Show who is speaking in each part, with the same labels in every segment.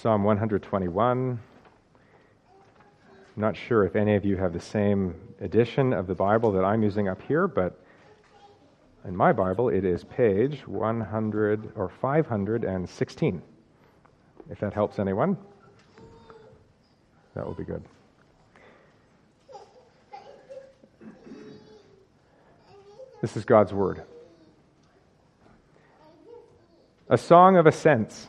Speaker 1: Psalm 121. I'm not sure if any of you have the same edition of the Bible that I'm using up here, but in my Bible it is page 100 or 516. If that helps anyone, that will be good. This is God's Word. A song of ascents.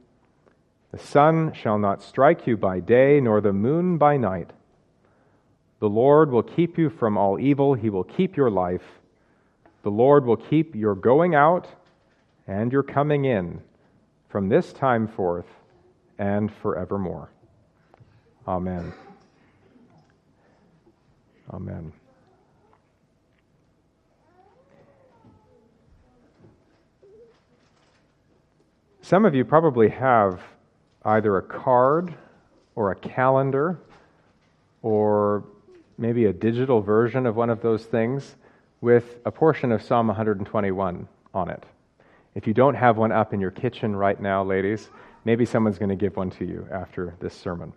Speaker 1: The sun shall not strike you by day, nor the moon by night. The Lord will keep you from all evil. He will keep your life. The Lord will keep your going out and your coming in from this time forth and forevermore. Amen. Amen. Some of you probably have either a card or a calendar or maybe a digital version of one of those things with a portion of Psalm 121 on it. If you don't have one up in your kitchen right now, ladies, maybe someone's going to give one to you after this sermon.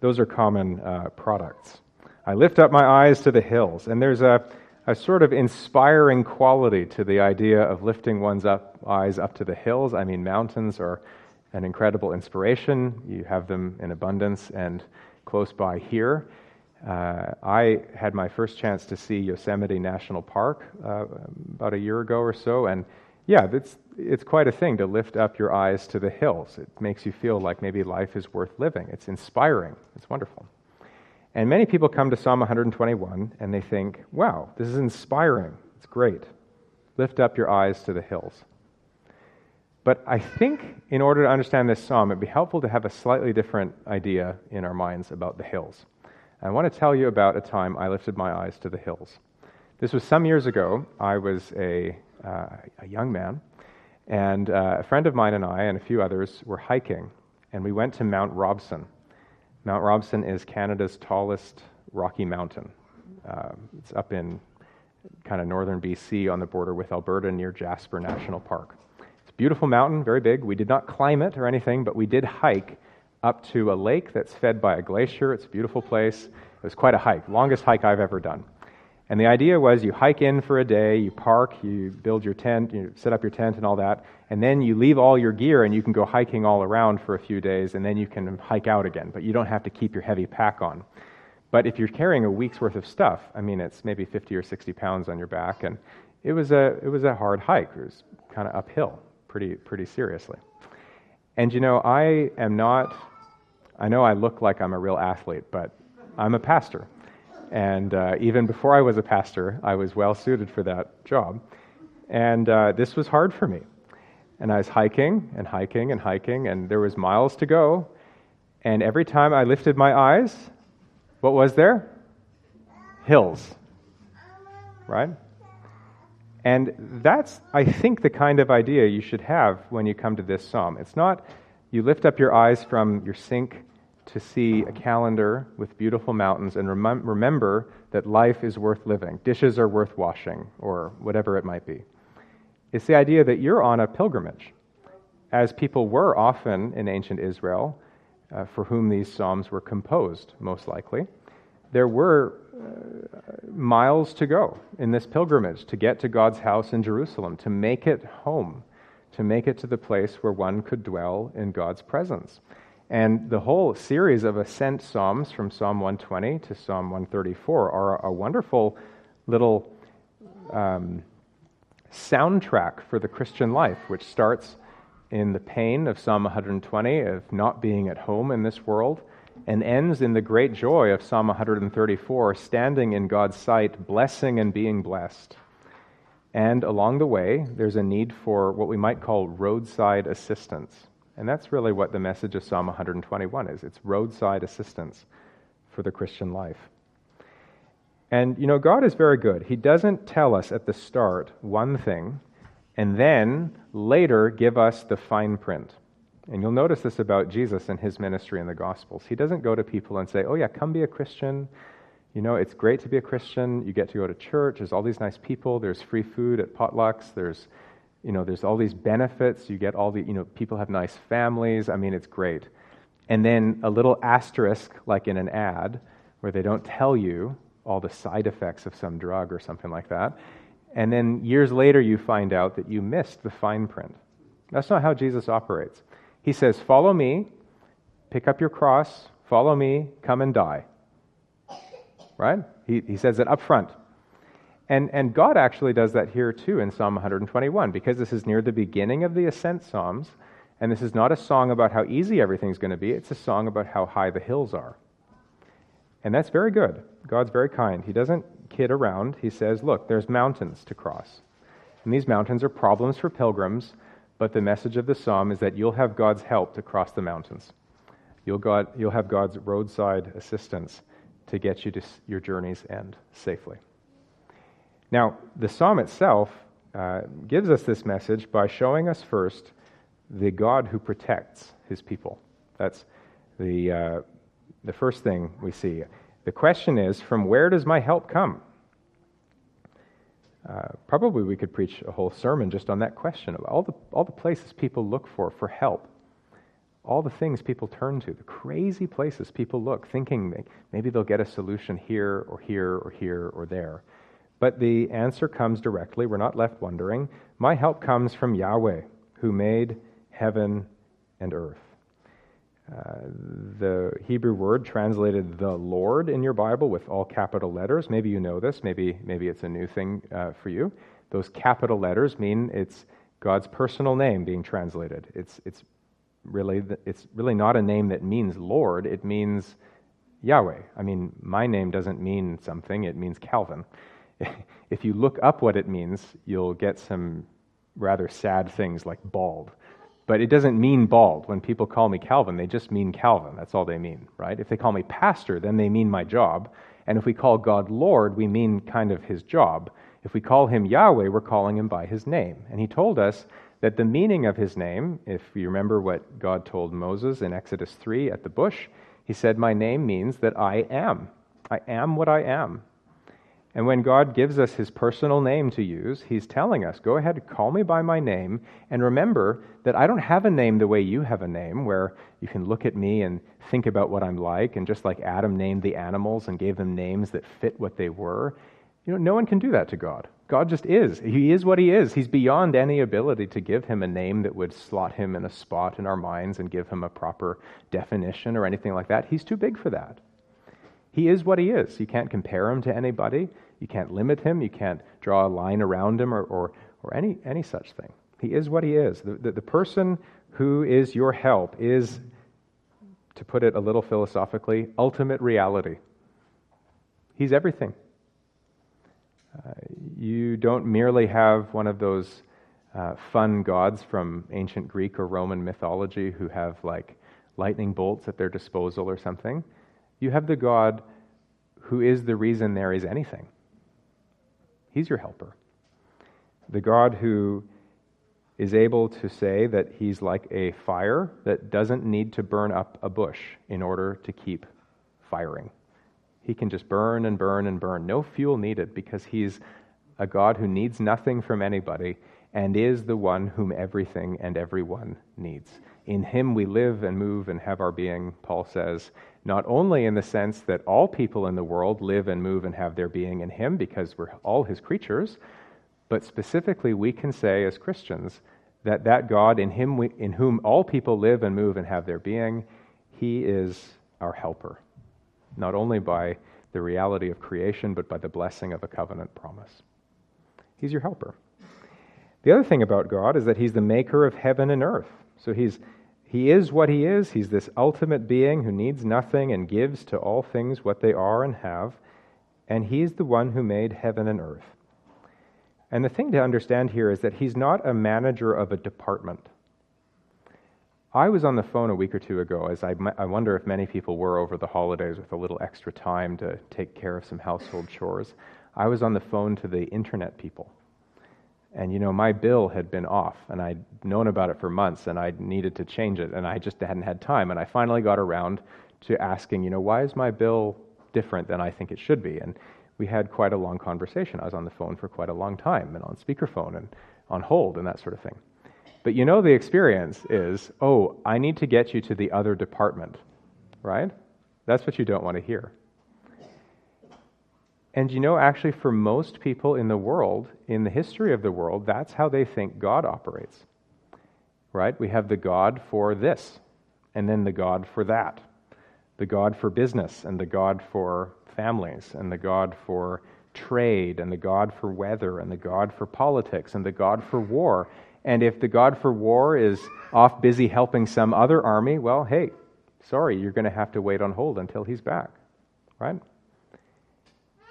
Speaker 1: Those are common uh, products. I lift up my eyes to the hills, and there's a, a sort of inspiring quality to the idea of lifting one's up, eyes up to the hills. I mean, mountains are an incredible inspiration. You have them in abundance and close by here. Uh, I had my first chance to see Yosemite National Park uh, about a year ago or so, and yeah, it's, it's quite a thing to lift up your eyes to the hills. It makes you feel like maybe life is worth living. It's inspiring. It's wonderful. And many people come to Psalm 121 and they think, wow, this is inspiring. It's great. Lift up your eyes to the hills. But I think in order to understand this psalm, it'd be helpful to have a slightly different idea in our minds about the hills. I want to tell you about a time I lifted my eyes to the hills. This was some years ago. I was a, uh, a young man, and uh, a friend of mine and I and a few others were hiking, and we went to Mount Robson. Mount Robson is Canada's tallest rocky mountain. Uh, it's up in kind of northern BC on the border with Alberta near Jasper National Park beautiful mountain, very big. We did not climb it or anything, but we did hike up to a lake that's fed by a glacier. It's a beautiful place. It was quite a hike, longest hike I've ever done. And the idea was you hike in for a day, you park, you build your tent, you set up your tent and all that, and then you leave all your gear and you can go hiking all around for a few days, and then you can hike out again. But you don't have to keep your heavy pack on. But if you're carrying a week's worth of stuff, I mean, it's maybe 50 or 60 pounds on your back, and it was a, it was a hard hike. It was kind of uphill pretty, pretty seriously. And you know, I am not, I know I look like I'm a real athlete, but I'm a pastor. And uh, even before I was a pastor, I was well suited for that job. And uh, this was hard for me. And I was hiking and hiking and hiking, and there was miles to go. And every time I lifted my eyes, what was there? Hills. Right? And that's, I think, the kind of idea you should have when you come to this psalm. It's not you lift up your eyes from your sink to see a calendar with beautiful mountains and rem- remember that life is worth living, dishes are worth washing, or whatever it might be. It's the idea that you're on a pilgrimage, as people were often in ancient Israel, uh, for whom these psalms were composed, most likely. There were miles to go in this pilgrimage to get to God's house in Jerusalem, to make it home, to make it to the place where one could dwell in God's presence. And the whole series of ascent psalms from Psalm 120 to Psalm 134 are a wonderful little um, soundtrack for the Christian life, which starts in the pain of Psalm 120 of not being at home in this world and ends in the great joy of Psalm 134, standing in God's sight, blessing and being blessed. And along the way, there's a need for what we might call roadside assistance. And that's really what the message of Psalm 121 is it's roadside assistance for the Christian life. And, you know, God is very good. He doesn't tell us at the start one thing and then later give us the fine print. And you'll notice this about Jesus and his ministry in the Gospels. He doesn't go to people and say, Oh, yeah, come be a Christian. You know, it's great to be a Christian. You get to go to church. There's all these nice people. There's free food at potlucks. There's, you know, there's all these benefits. You get all the, you know, people have nice families. I mean, it's great. And then a little asterisk, like in an ad, where they don't tell you all the side effects of some drug or something like that. And then years later, you find out that you missed the fine print. That's not how Jesus operates. He says, Follow me, pick up your cross, follow me, come and die. Right? He, he says it up front. And, and God actually does that here too in Psalm 121 because this is near the beginning of the Ascent Psalms. And this is not a song about how easy everything's going to be, it's a song about how high the hills are. And that's very good. God's very kind. He doesn't kid around. He says, Look, there's mountains to cross. And these mountains are problems for pilgrims, but the message of the psalm is that you'll have God's help to cross the mountains. You'll, God, you'll have God's roadside assistance to get you to your journey's end safely. Now, the psalm itself uh, gives us this message by showing us first the God who protects his people. That's the, uh, the first thing we see. The question is from where does my help come? Uh, probably we could preach a whole sermon just on that question of all the, all the places people look for for help, all the things people turn to, the crazy places people look, thinking maybe they'll get a solution here or here or here or there. But the answer comes directly. We're not left wondering. My help comes from Yahweh, who made heaven and earth. The Hebrew word translated the Lord in your Bible with all capital letters. Maybe you know this. Maybe maybe it's a new thing uh, for you. Those capital letters mean it's God's personal name being translated. It's it's really it's really not a name that means Lord. It means Yahweh. I mean, my name doesn't mean something. It means Calvin. if you look up what it means, you'll get some rather sad things like bald. But it doesn't mean bald. When people call me Calvin, they just mean Calvin. That's all they mean, right? If they call me pastor, then they mean my job. And if we call God Lord, we mean kind of his job. If we call him Yahweh, we're calling him by his name. And he told us that the meaning of his name, if you remember what God told Moses in Exodus 3 at the bush, he said, My name means that I am. I am what I am. And when God gives us his personal name to use, he's telling us, go ahead, call me by my name, and remember that I don't have a name the way you have a name, where you can look at me and think about what I'm like, and just like Adam named the animals and gave them names that fit what they were, you know, no one can do that to God. God just is. He is what he is. He's beyond any ability to give him a name that would slot him in a spot in our minds and give him a proper definition or anything like that. He's too big for that. He is what he is. You can't compare him to anybody. You can't limit him. You can't draw a line around him or, or, or any, any such thing. He is what he is. The, the, the person who is your help is, to put it a little philosophically, ultimate reality. He's everything. Uh, you don't merely have one of those uh, fun gods from ancient Greek or Roman mythology who have like lightning bolts at their disposal or something. You have the God who is the reason there is anything. He's your helper. The God who is able to say that he's like a fire that doesn't need to burn up a bush in order to keep firing. He can just burn and burn and burn. No fuel needed because he's a God who needs nothing from anybody and is the one whom everything and everyone needs. In him we live and move and have our being, Paul says, not only in the sense that all people in the world live and move and have their being in him because we're all his creatures, but specifically we can say as Christians that that God in him we, in whom all people live and move and have their being, he is our helper. Not only by the reality of creation, but by the blessing of a covenant promise. He's your helper. The other thing about God is that he's the maker of heaven and earth. So he's he is what he is. He's this ultimate being who needs nothing and gives to all things what they are and have. And he's the one who made heaven and earth. And the thing to understand here is that he's not a manager of a department. I was on the phone a week or two ago, as I, I wonder if many people were over the holidays with a little extra time to take care of some household chores. I was on the phone to the internet people. And you know, my bill had been off, and I'd known about it for months, and I needed to change it, and I just hadn't had time. And I finally got around to asking, you know, why is my bill different than I think it should be? And we had quite a long conversation. I was on the phone for quite a long time, and on speakerphone, and on hold, and that sort of thing. But you know the experience is, oh, I need to get you to the other department, right? That's what you don't want to hear. And you know, actually, for most people in the world, in the history of the world, that's how they think God operates. Right? We have the God for this, and then the God for that. The God for business, and the God for families, and the God for trade, and the God for weather, and the God for politics, and the God for war. And if the God for war is off busy helping some other army, well, hey, sorry, you're going to have to wait on hold until he's back, right?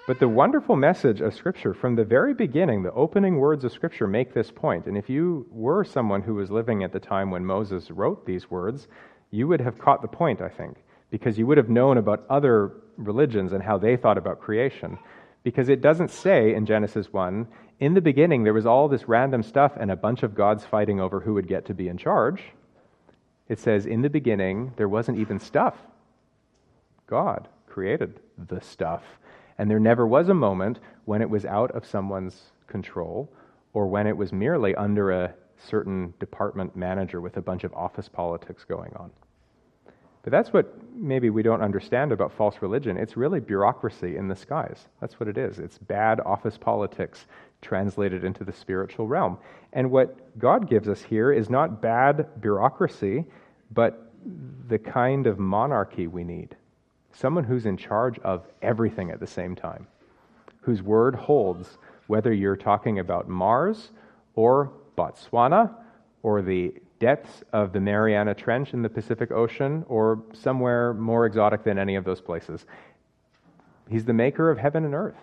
Speaker 1: But the wonderful message of Scripture from the very beginning, the opening words of Scripture make this point. And if you were someone who was living at the time when Moses wrote these words, you would have caught the point, I think, because you would have known about other religions and how they thought about creation. Because it doesn't say in Genesis 1 in the beginning, there was all this random stuff and a bunch of gods fighting over who would get to be in charge. It says, in the beginning, there wasn't even stuff. God created the stuff. And there never was a moment when it was out of someone's control or when it was merely under a certain department manager with a bunch of office politics going on. But that's what maybe we don't understand about false religion. It's really bureaucracy in the skies. That's what it is. It's bad office politics translated into the spiritual realm. And what God gives us here is not bad bureaucracy, but the kind of monarchy we need. Someone who's in charge of everything at the same time, whose word holds, whether you're talking about Mars or Botswana or the depths of the Mariana Trench in the Pacific Ocean or somewhere more exotic than any of those places. He's the maker of heaven and earth.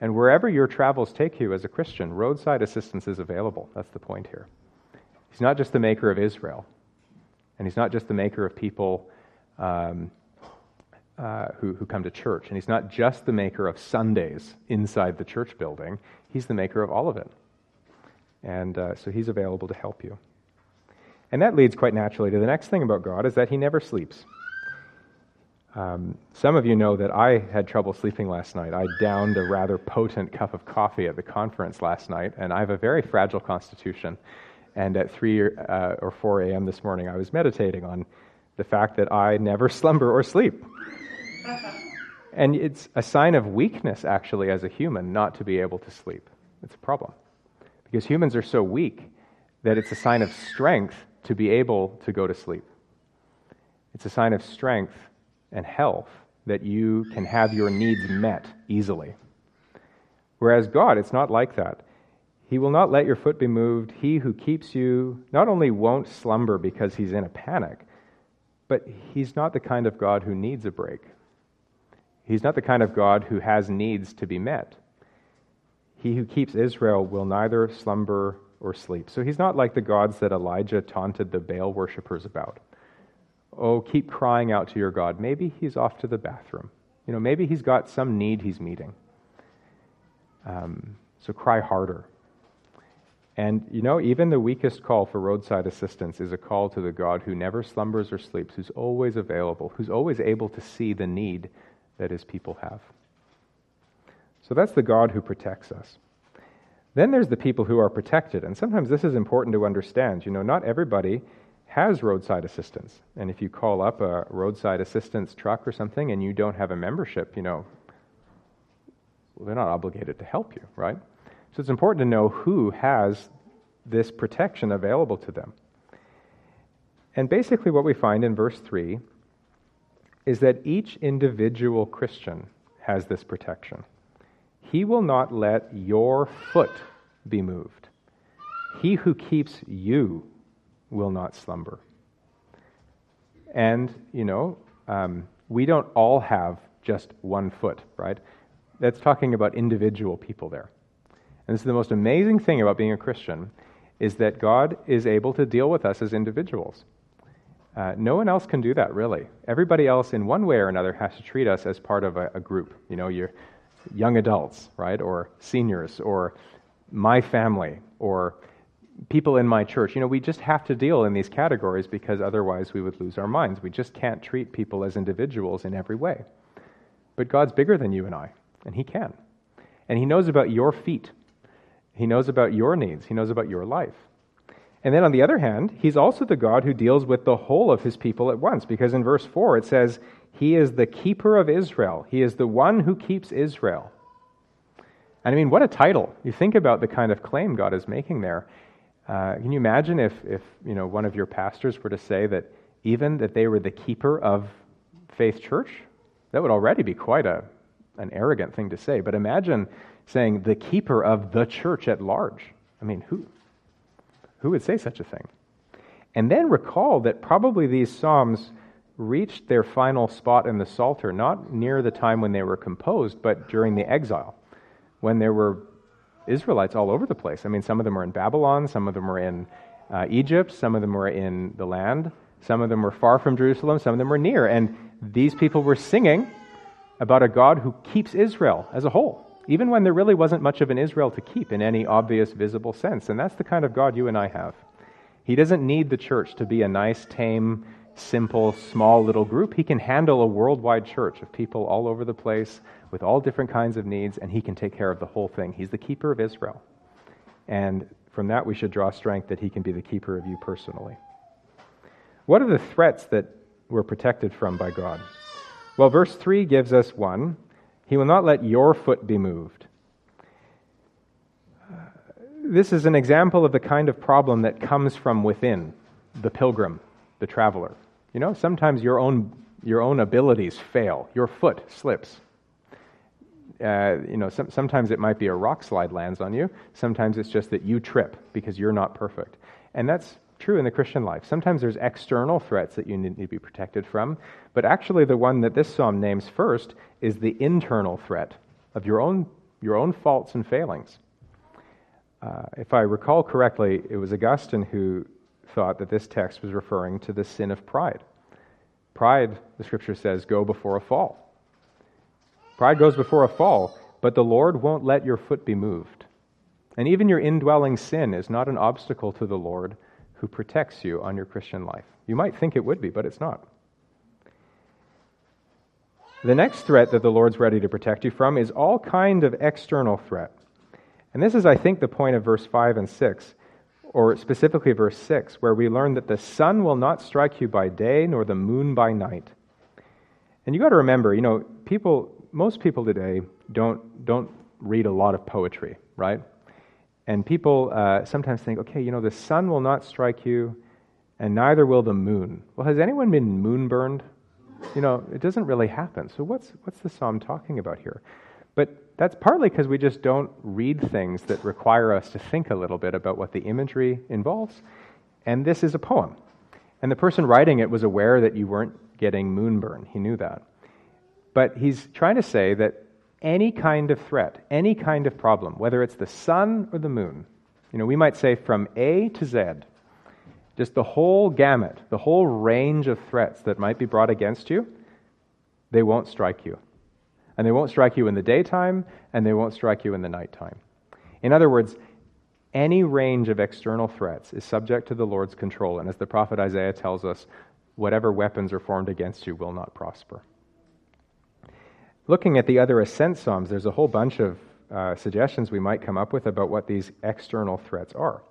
Speaker 1: And wherever your travels take you as a Christian, roadside assistance is available. That's the point here. He's not just the maker of Israel, and he's not just the maker of people um, uh, who, who come to church, and he's not just the maker of Sundays inside the church building, he's the maker of all of it. And uh, so he's available to help you. And that leads quite naturally to the next thing about God is that he never sleeps. Um, some of you know that I had trouble sleeping last night. I downed a rather potent cup of coffee at the conference last night, and I have a very fragile constitution. And at 3 uh, or 4 a.m. this morning, I was meditating on the fact that I never slumber or sleep. And it's a sign of weakness, actually, as a human, not to be able to sleep. It's a problem. Because humans are so weak that it's a sign of strength to be able to go to sleep. It's a sign of strength and health that you can have your needs met easily. Whereas God, it's not like that. He will not let your foot be moved. He who keeps you not only won't slumber because he's in a panic, but he's not the kind of God who needs a break. He's not the kind of God who has needs to be met. He who keeps Israel will neither slumber or sleep. So he's not like the gods that Elijah taunted the Baal worshippers about. Oh, keep crying out to your God. Maybe he's off to the bathroom. You know, maybe he's got some need he's meeting. Um, so cry harder. And, you know, even the weakest call for roadside assistance is a call to the God who never slumbers or sleeps, who's always available, who's always able to see the need that his people have. So that's the God who protects us. Then there's the people who are protected. And sometimes this is important to understand. You know, not everybody has roadside assistance. And if you call up a roadside assistance truck or something and you don't have a membership, you know, well, they're not obligated to help you, right? So it's important to know who has this protection available to them. And basically, what we find in verse 3 is that each individual Christian has this protection. He will not let your foot be moved. He who keeps you will not slumber. And, you know, um, we don't all have just one foot, right? That's talking about individual people there. And this is the most amazing thing about being a Christian is that God is able to deal with us as individuals. Uh, no one else can do that, really. Everybody else, in one way or another, has to treat us as part of a, a group. You know, you're young adults, right? Or seniors, or my family, or people in my church. You know, we just have to deal in these categories because otherwise we would lose our minds. We just can't treat people as individuals in every way. But God's bigger than you and I, and He can. And He knows about your feet, He knows about your needs, He knows about your life. And then on the other hand, He's also the God who deals with the whole of His people at once, because in verse 4 it says, He is the keeper of Israel, He is the one who keeps Israel. And I mean, what a title. You think about the kind of claim God is making there. Uh, can you imagine if, if you know, one of your pastors were to say that even that they were the keeper of Faith Church? That would already be quite a, an arrogant thing to say. But imagine saying the keeper of the church at large. I mean, who, who would say such a thing? And then recall that probably these Psalms reached their final spot in the Psalter not near the time when they were composed, but during the exile, when there were Israelites all over the place. I mean, some of them were in Babylon, some of them were in uh, Egypt, some of them were in the land, some of them were far from Jerusalem, some of them were near. And these people were singing about a God who keeps Israel as a whole, even when there really wasn't much of an Israel to keep in any obvious, visible sense. And that's the kind of God you and I have. He doesn't need the church to be a nice, tame, simple, small little group. He can handle a worldwide church of people all over the place with all different kinds of needs, and He can take care of the whole thing. He's the keeper of Israel. And from that, we should draw strength that He can be the keeper of you personally. What are the threats that we're protected from by God? Well, verse 3 gives us one He will not let your foot be moved. This is an example of the kind of problem that comes from within the pilgrim the traveler. You know, sometimes your own, your own abilities fail, your foot slips. Uh, you know, some, sometimes it might be a rock slide lands on you. Sometimes it's just that you trip because you're not perfect. And that's true in the Christian life. Sometimes there's external threats that you need to be protected from, but actually the one that this psalm names first is the internal threat of your own, your own faults and failings. Uh, if I recall correctly, it was Augustine who thought that this text was referring to the sin of pride. Pride, the scripture says, go before a fall. Pride goes before a fall, but the Lord won't let your foot be moved. And even your indwelling sin is not an obstacle to the Lord who protects you on your Christian life. You might think it would be, but it's not. The next threat that the Lord's ready to protect you from is all kind of external threat. And this is, I think, the point of verse 5 and 6 or specifically verse 6, where we learn that the sun will not strike you by day nor the moon by night. And you got to remember, you know, people, most people today don't, don't read a lot of poetry, right? And people uh, sometimes think, okay, you know, the sun will not strike you, and neither will the moon. Well, has anyone been moon burned? You know, it doesn't really happen. So what's, what's the psalm talking about here? But that's partly because we just don't read things that require us to think a little bit about what the imagery involves. And this is a poem. And the person writing it was aware that you weren't getting moonburn. He knew that. But he's trying to say that any kind of threat, any kind of problem, whether it's the sun or the moon, you know, we might say from A to Z, just the whole gamut, the whole range of threats that might be brought against you, they won't strike you. And they won't strike you in the daytime, and they won't strike you in the nighttime. In other words, any range of external threats is subject to the Lord's control. And as the prophet Isaiah tells us, whatever weapons are formed against you will not prosper. Looking at the other ascent psalms, there's a whole bunch of uh, suggestions we might come up with about what these external threats are.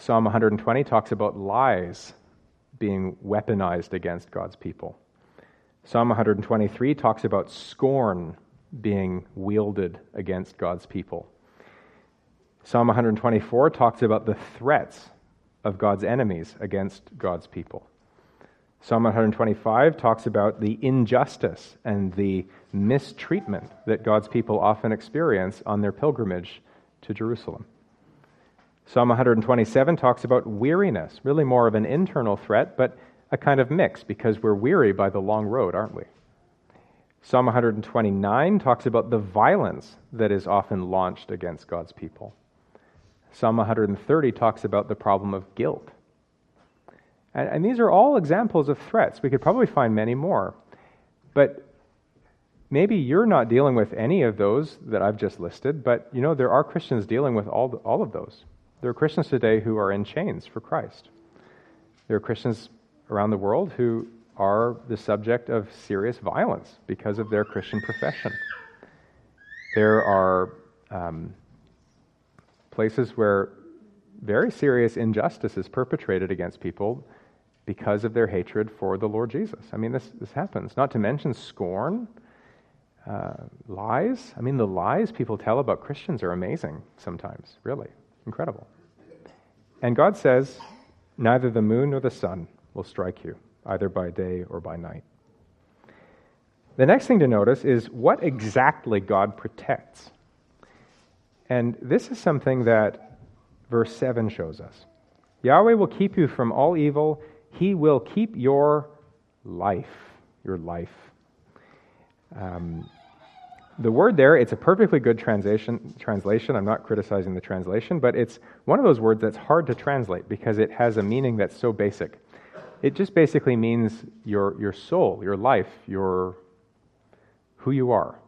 Speaker 1: Psalm 120 talks about lies being weaponized against God's people. Psalm 123 talks about scorn being wielded against God's people. Psalm 124 talks about the threats of God's enemies against God's people. Psalm 125 talks about the injustice and the mistreatment that God's people often experience on their pilgrimage to Jerusalem. Psalm 127 talks about weariness, really more of an internal threat, but a kind of mix because we're weary by the long road, aren't we? Psalm 129 talks about the violence that is often launched against God's people. Psalm 130 talks about the problem of guilt. And, and these are all examples of threats. We could probably find many more. But maybe you're not dealing with any of those that I've just listed, but you know, there are Christians dealing with all, all of those. There are Christians today who are in chains for Christ. There are Christians around the world who are the subject of serious violence because of their Christian profession. There are um, places where very serious injustice is perpetrated against people because of their hatred for the Lord Jesus. I mean, this, this happens. Not to mention scorn, uh, lies. I mean, the lies people tell about Christians are amazing sometimes, really. Incredible. And God says, Neither the moon nor the sun will strike you, either by day or by night. The next thing to notice is what exactly God protects. And this is something that verse 7 shows us. Yahweh will keep you from all evil. He will keep your life. Your life. Um, the word there, it's a perfectly good translation, translation. I'm not criticizing the translation, but it's one of those words that's hard to translate because it has a meaning that's so basic. It just basically means your, your soul, your life, your who you are.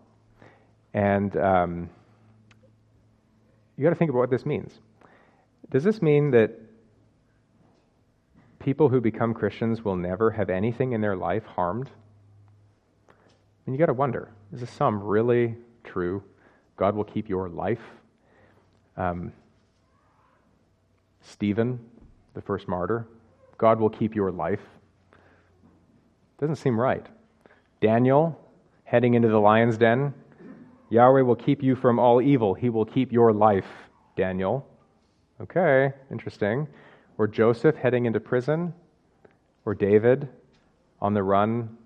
Speaker 1: And um, you got to think about what this means. Does this mean that people who become Christians will never have anything in their life harmed? Mean, you got to wonder is this some really true? God will keep your life. Um, Stephen, the first martyr, God will keep your life. Doesn't seem right. Daniel, heading into the lion's den, Yahweh will keep you from all evil. He will keep your life, Daniel. Okay, interesting. Or Joseph heading into prison, or David on the run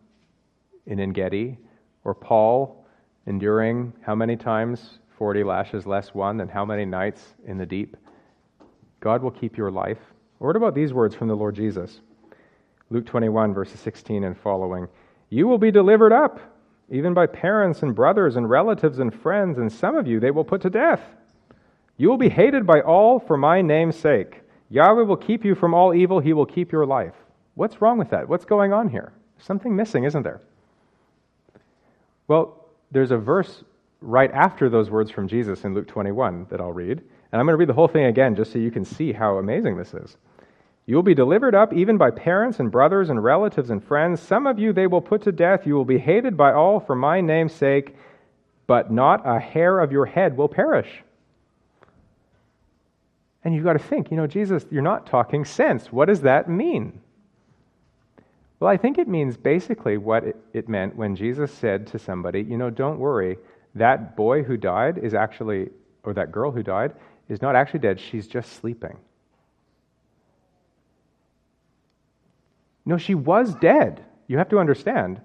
Speaker 1: in Engedi, or Paul enduring how many times? 40 lashes less one, and how many nights in the deep? God will keep your life. Or what about these words from the Lord Jesus? Luke 21, verses 16 and following. You will be delivered up, even by parents and brothers and relatives and friends, and some of you they will put to death. You will be hated by all for my name's sake. Yahweh will keep you from all evil, he will keep your life. What's wrong with that? What's going on here? Something missing, isn't there? Well, there's a verse right after those words from Jesus in Luke 21 that I'll read. And I'm going to read the whole thing again just so you can see how amazing this is. You will be delivered up even by parents and brothers and relatives and friends. Some of you they will put to death. You will be hated by all for my name's sake, but not a hair of your head will perish. And you've got to think, you know, Jesus, you're not talking sense. What does that mean? Well, I think it means basically what it, it meant when Jesus said to somebody, you know, don't worry, that boy who died is actually, or that girl who died, is not actually dead, she's just sleeping. No, she was dead. You have to understand.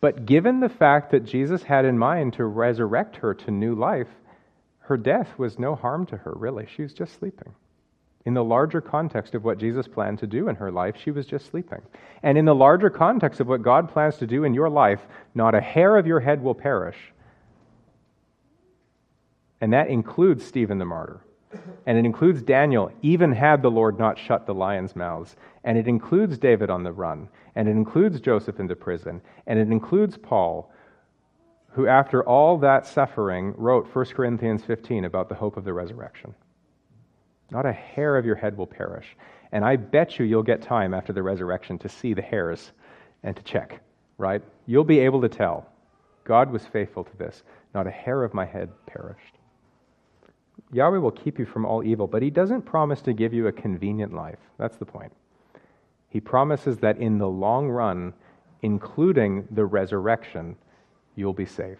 Speaker 1: But given the fact that Jesus had in mind to resurrect her to new life, her death was no harm to her, really. She was just sleeping. In the larger context of what Jesus planned to do in her life, she was just sleeping. And in the larger context of what God plans to do in your life, not a hair of your head will perish. And that includes Stephen the martyr. And it includes Daniel, even had the Lord not shut the lions' mouths. And it includes David on the run. And it includes Joseph in the prison. And it includes Paul, who, after all that suffering, wrote 1 Corinthians 15 about the hope of the resurrection. Not a hair of your head will perish. And I bet you you'll get time after the resurrection to see the hairs and to check, right? You'll be able to tell. God was faithful to this. Not a hair of my head perished. Yahweh will keep you from all evil, but He doesn't promise to give you a convenient life. That's the point. He promises that in the long run, including the resurrection, you'll be safe.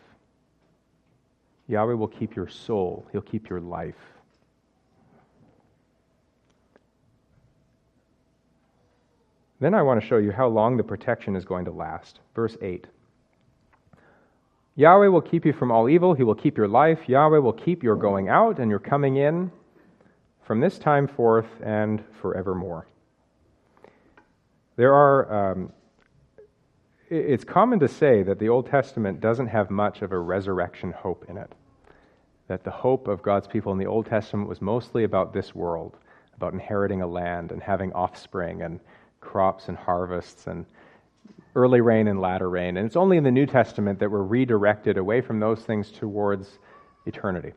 Speaker 1: Yahweh will keep your soul, He'll keep your life. Then I want to show you how long the protection is going to last. Verse 8. Yahweh will keep you from all evil. He will keep your life. Yahweh will keep your going out and your coming in from this time forth and forevermore. There are, um, it's common to say that the Old Testament doesn't have much of a resurrection hope in it. That the hope of God's people in the Old Testament was mostly about this world, about inheriting a land and having offspring and crops and harvests and early rain and latter rain. And it's only in the New Testament that we're redirected away from those things towards eternity.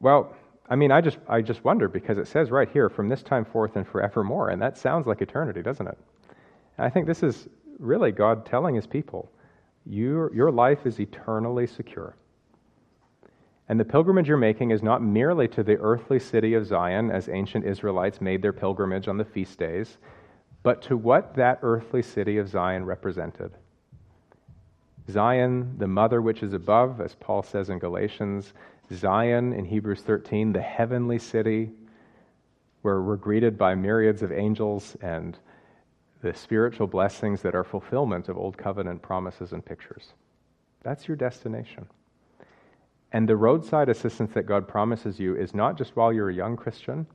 Speaker 1: Well, I mean, I just, I just wonder because it says right here, from this time forth and forevermore, and that sounds like eternity, doesn't it? And I think this is really God telling his people, your, your life is eternally secure. And the pilgrimage you're making is not merely to the earthly city of Zion, as ancient Israelites made their pilgrimage on the feast days, but to what that earthly city of Zion represented. Zion, the mother which is above, as Paul says in Galatians, Zion in Hebrews 13, the heavenly city, where we're greeted by myriads of angels and the spiritual blessings that are fulfillment of Old Covenant promises and pictures. That's your destination. And the roadside assistance that God promises you is not just while you're a young Christian,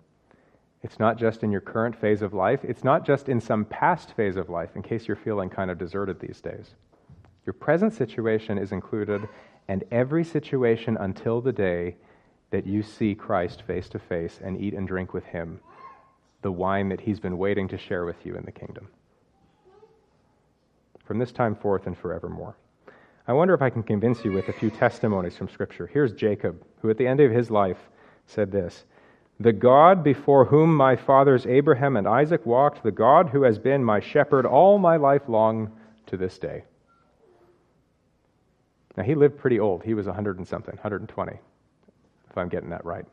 Speaker 1: it's not just in your current phase of life, it's not just in some past phase of life, in case you're feeling kind of deserted these days. Your present situation is included, and every situation until the day that you see Christ face to face and eat and drink with him the wine that he's been waiting to share with you in the kingdom. From this time forth and forevermore. I wonder if I can convince you with a few testimonies from Scripture. Here's Jacob, who at the end of his life said this The God before whom my fathers Abraham and Isaac walked, the God who has been my shepherd all my life long to this day. Now, he lived pretty old. He was 100 and something, 120, if I'm getting that right.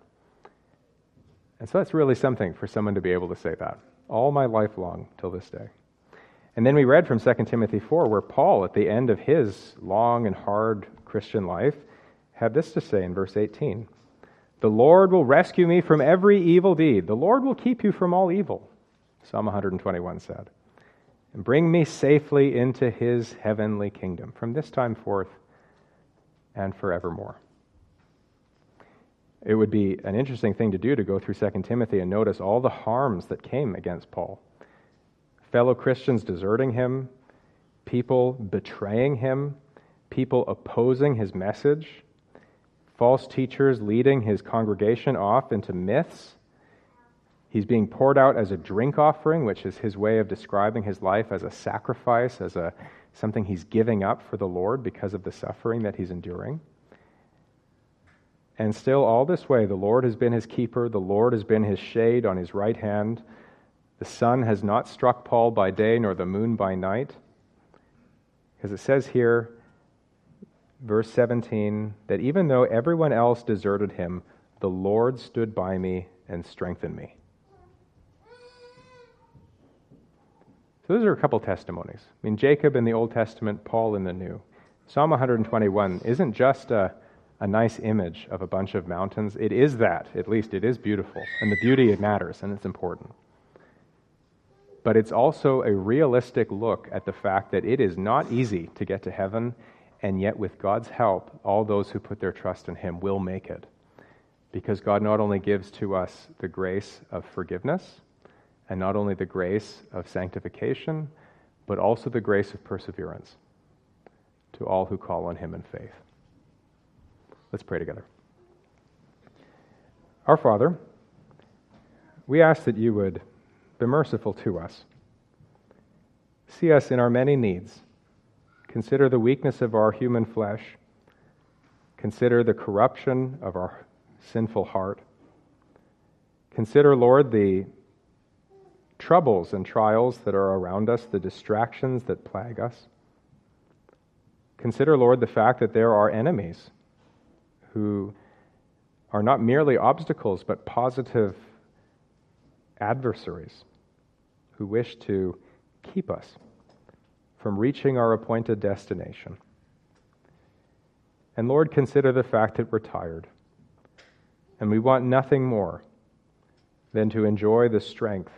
Speaker 1: And so that's really something for someone to be able to say that all my life long till this day. And then we read from 2 Timothy 4, where Paul, at the end of his long and hard Christian life, had this to say in verse 18 The Lord will rescue me from every evil deed. The Lord will keep you from all evil, Psalm 121 said, and bring me safely into his heavenly kingdom from this time forth and forevermore it would be an interesting thing to do to go through 2 Timothy and notice all the harms that came against Paul. Fellow Christians deserting him, people betraying him, people opposing his message, false teachers leading his congregation off into myths. He's being poured out as a drink offering, which is his way of describing his life as a sacrifice, as a something he's giving up for the Lord because of the suffering that he's enduring. And still, all this way, the Lord has been his keeper, the Lord has been his shade on his right hand. The sun has not struck Paul by day, nor the moon by night. Because it says here, verse 17, that even though everyone else deserted him, the Lord stood by me and strengthened me. So, those are a couple testimonies. I mean, Jacob in the Old Testament, Paul in the New. Psalm 121 isn't just a a nice image of a bunch of mountains. It is that, at least it is beautiful. And the beauty, it matters and it's important. But it's also a realistic look at the fact that it is not easy to get to heaven, and yet, with God's help, all those who put their trust in Him will make it. Because God not only gives to us the grace of forgiveness, and not only the grace of sanctification, but also the grace of perseverance to all who call on Him in faith. Let's pray together. Our Father, we ask that you would merciful to us. See us in our many needs. Consider the weakness of our human flesh. Consider the corruption of our sinful heart. Consider, Lord, the troubles and trials that are around us, the distractions that plague us. Consider, Lord, the fact that there are enemies who are not merely obstacles, but positive adversaries who wish to keep us from reaching our appointed destination. And Lord, consider the fact that we're tired. And we want nothing more than to enjoy the strength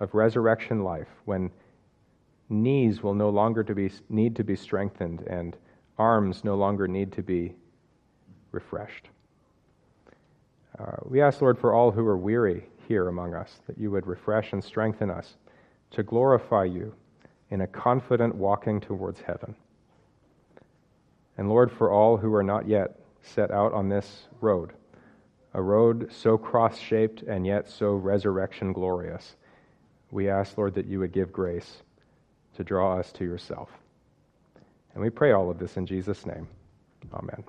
Speaker 1: of resurrection life when knees will no longer to be, need to be strengthened and arms no longer need to be refreshed. Uh, we ask, Lord, for all who are weary here among us, that you would refresh and strengthen us to glorify you in a confident walking towards heaven. And Lord, for all who are not yet set out on this road, a road so cross shaped and yet so resurrection glorious, we ask, Lord, that you would give grace to draw us to yourself. And we pray all of this in Jesus' name. Amen.